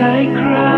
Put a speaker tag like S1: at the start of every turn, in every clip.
S1: I cry.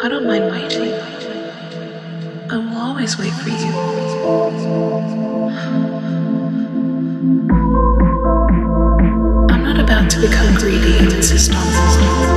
S1: I
S2: don't mind waiting. I will always wait for you. I'm not about to become greedy and insist on this.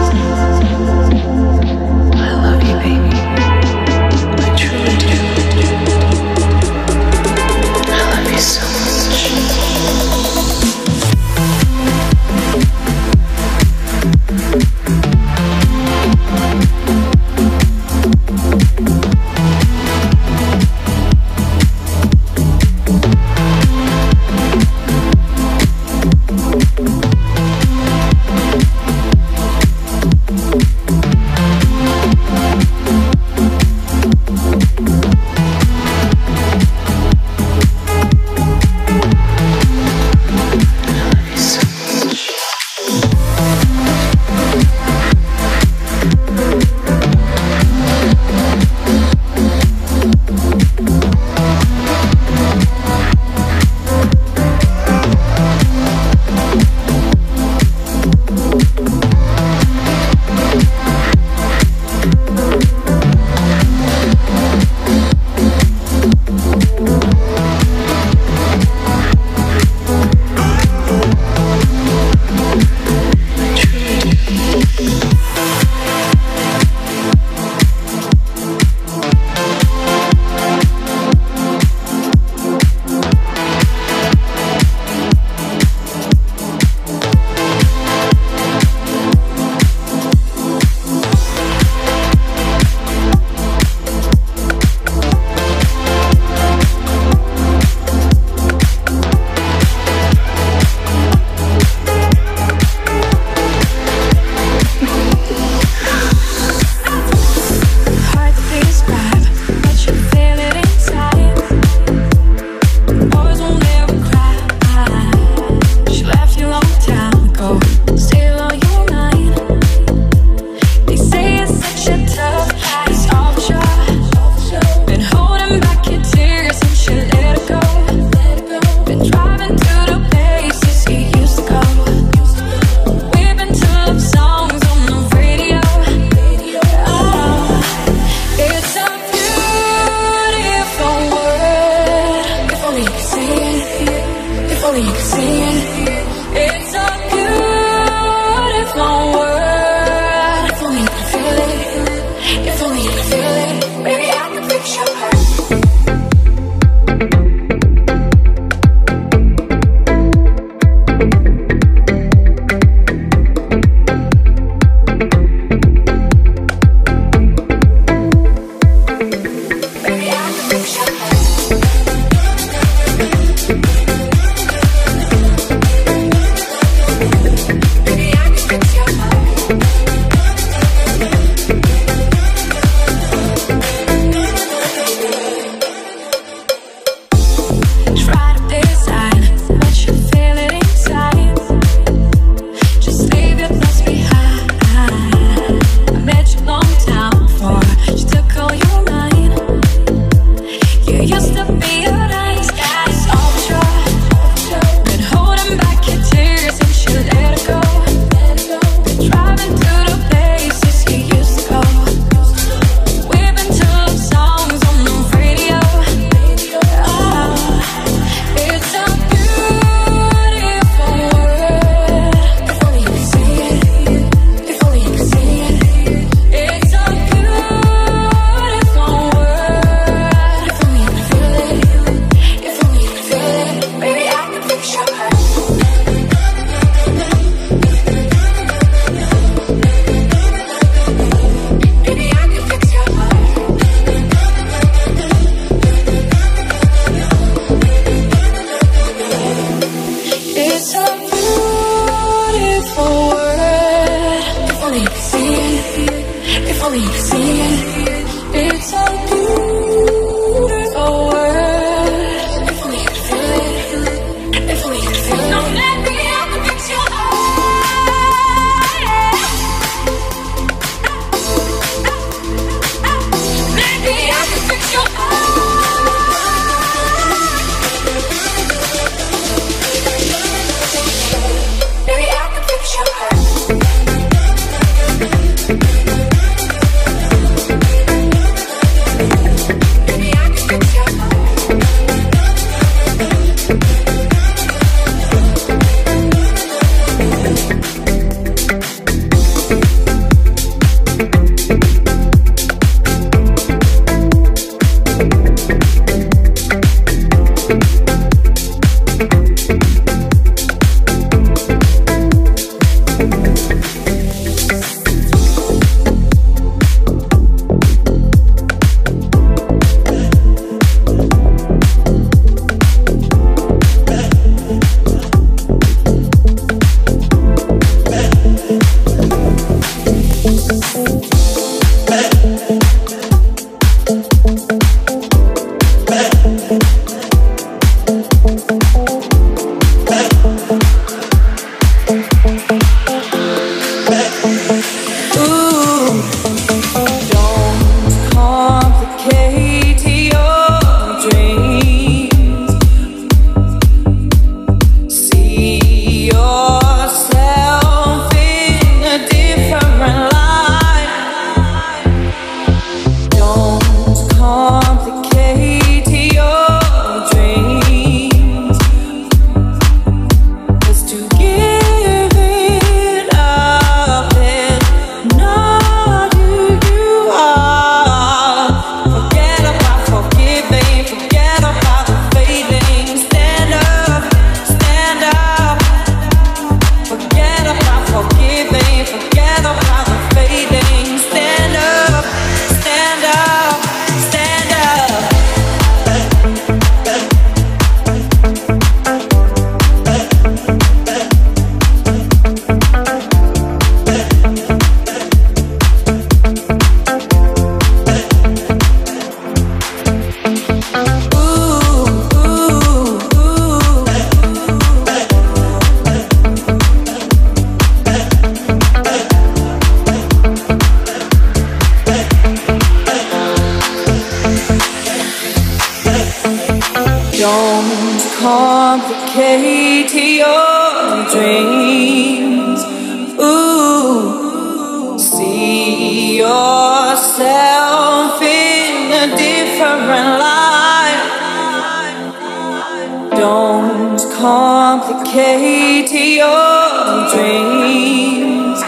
S2: okay to your dreams.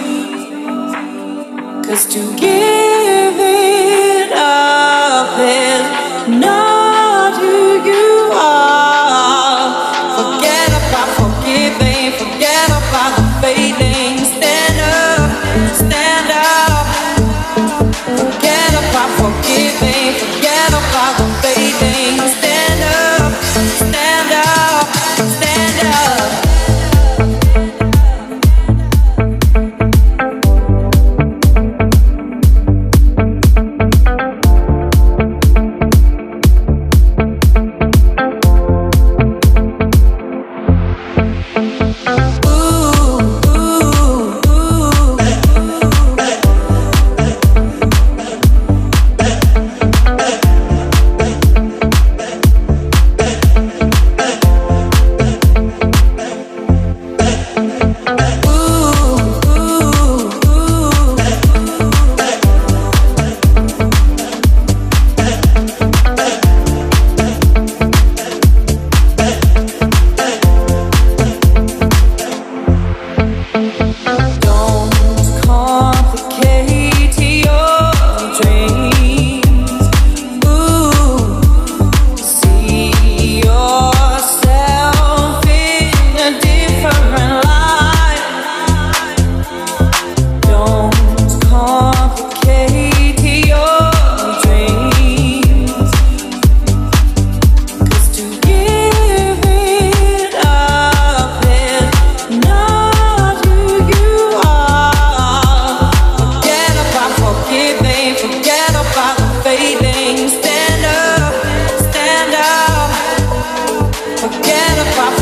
S2: Cause give.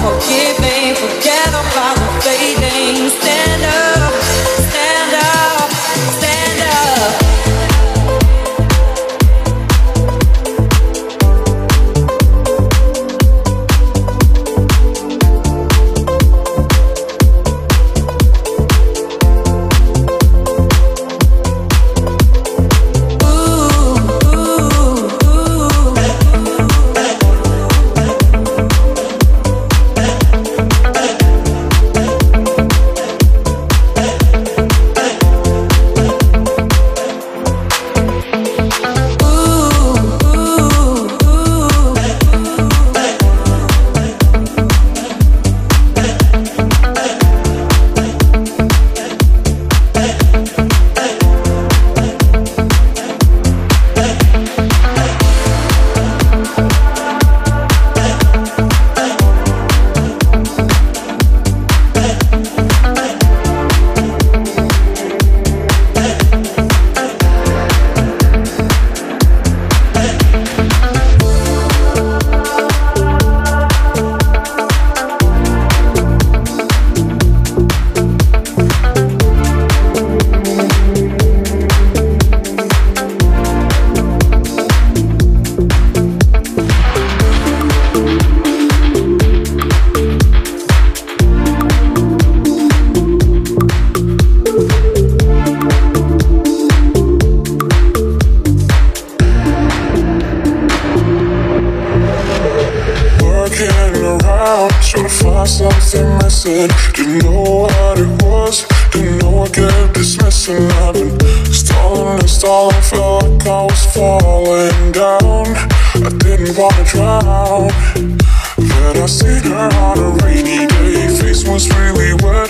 S2: forgive.
S3: Saw something missing. Didn't know what it was. Didn't know I kept dismissing. I've been stalling and stalling. Felt like I was falling down. I didn't wanna drown. Then I seen her on a rainy day. Face was really wet.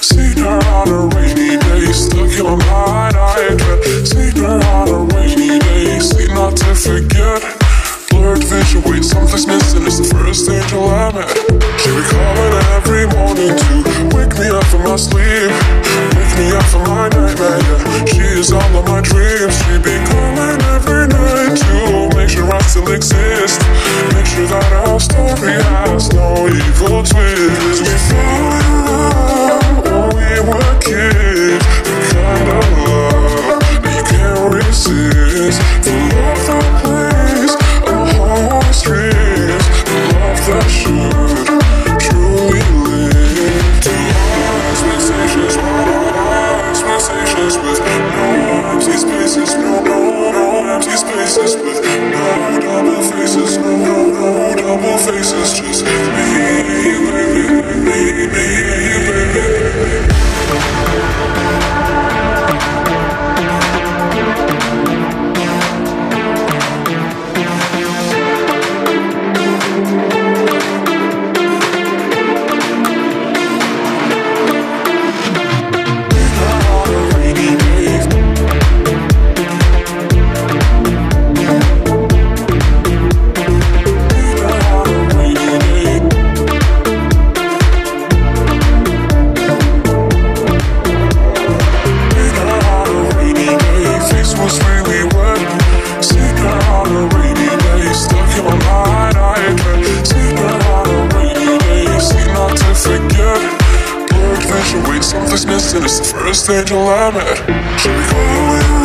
S3: Seen her on a rainy day. Stuck in my mind. I had Seen her on a rainy day. Sleep not to forget vision, wait, something's missing. It's the first angel I met. She be calling every morning to wake me up from my sleep, wake me up from my nightmare. Yeah, she is all of my dreams. She be calling every night to make sure I still exist, make sure that our story has no evil twist. We fell in love when we were kids, the kind of love that you can't resist. The love faces, just me, first angel I met. She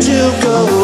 S4: Supernatural.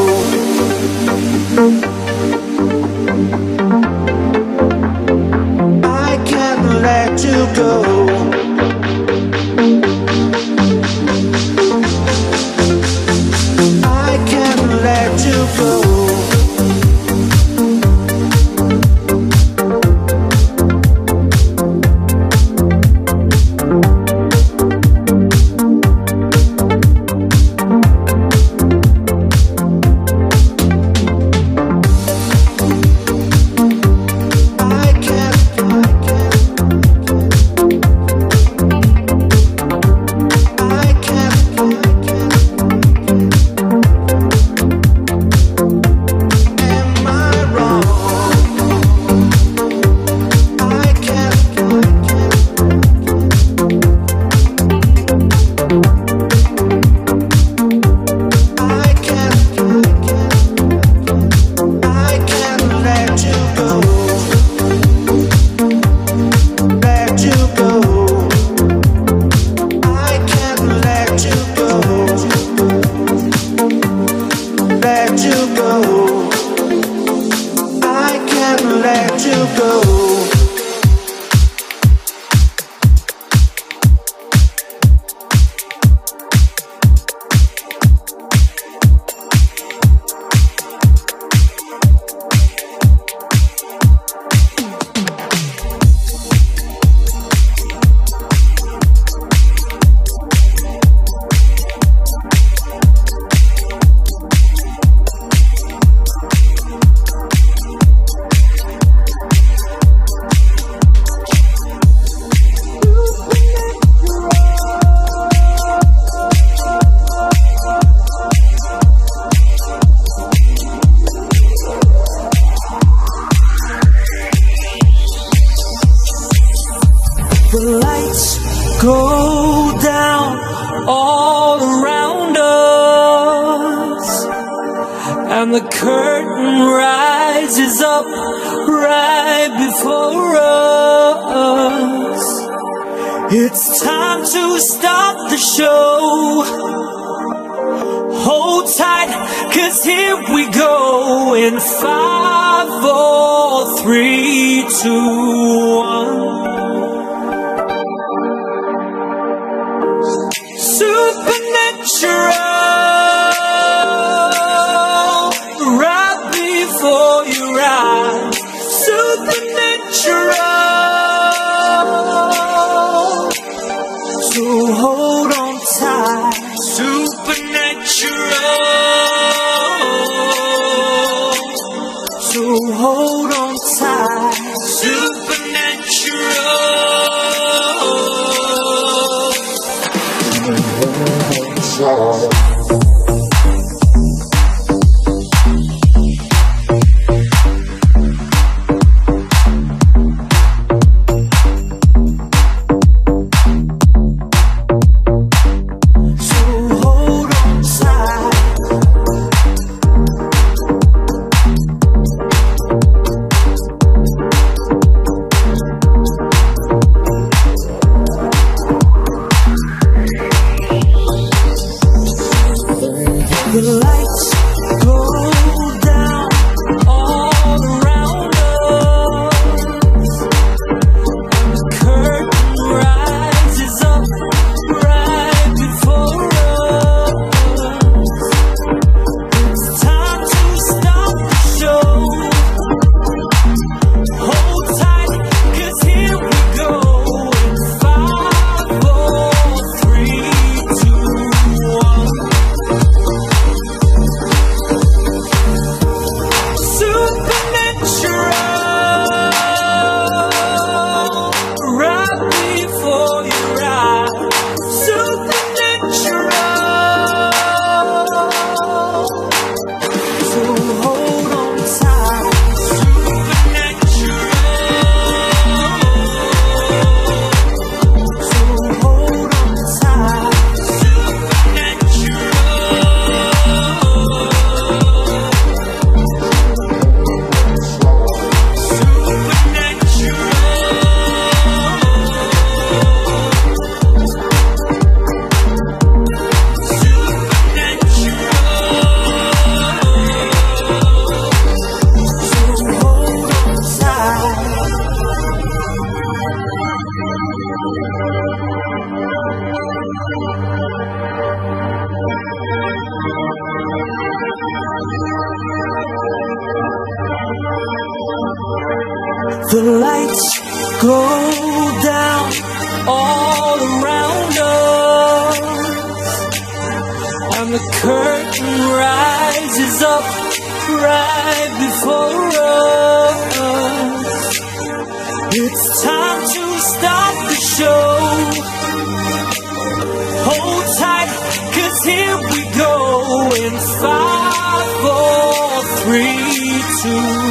S4: Here we go in five, four, three, two,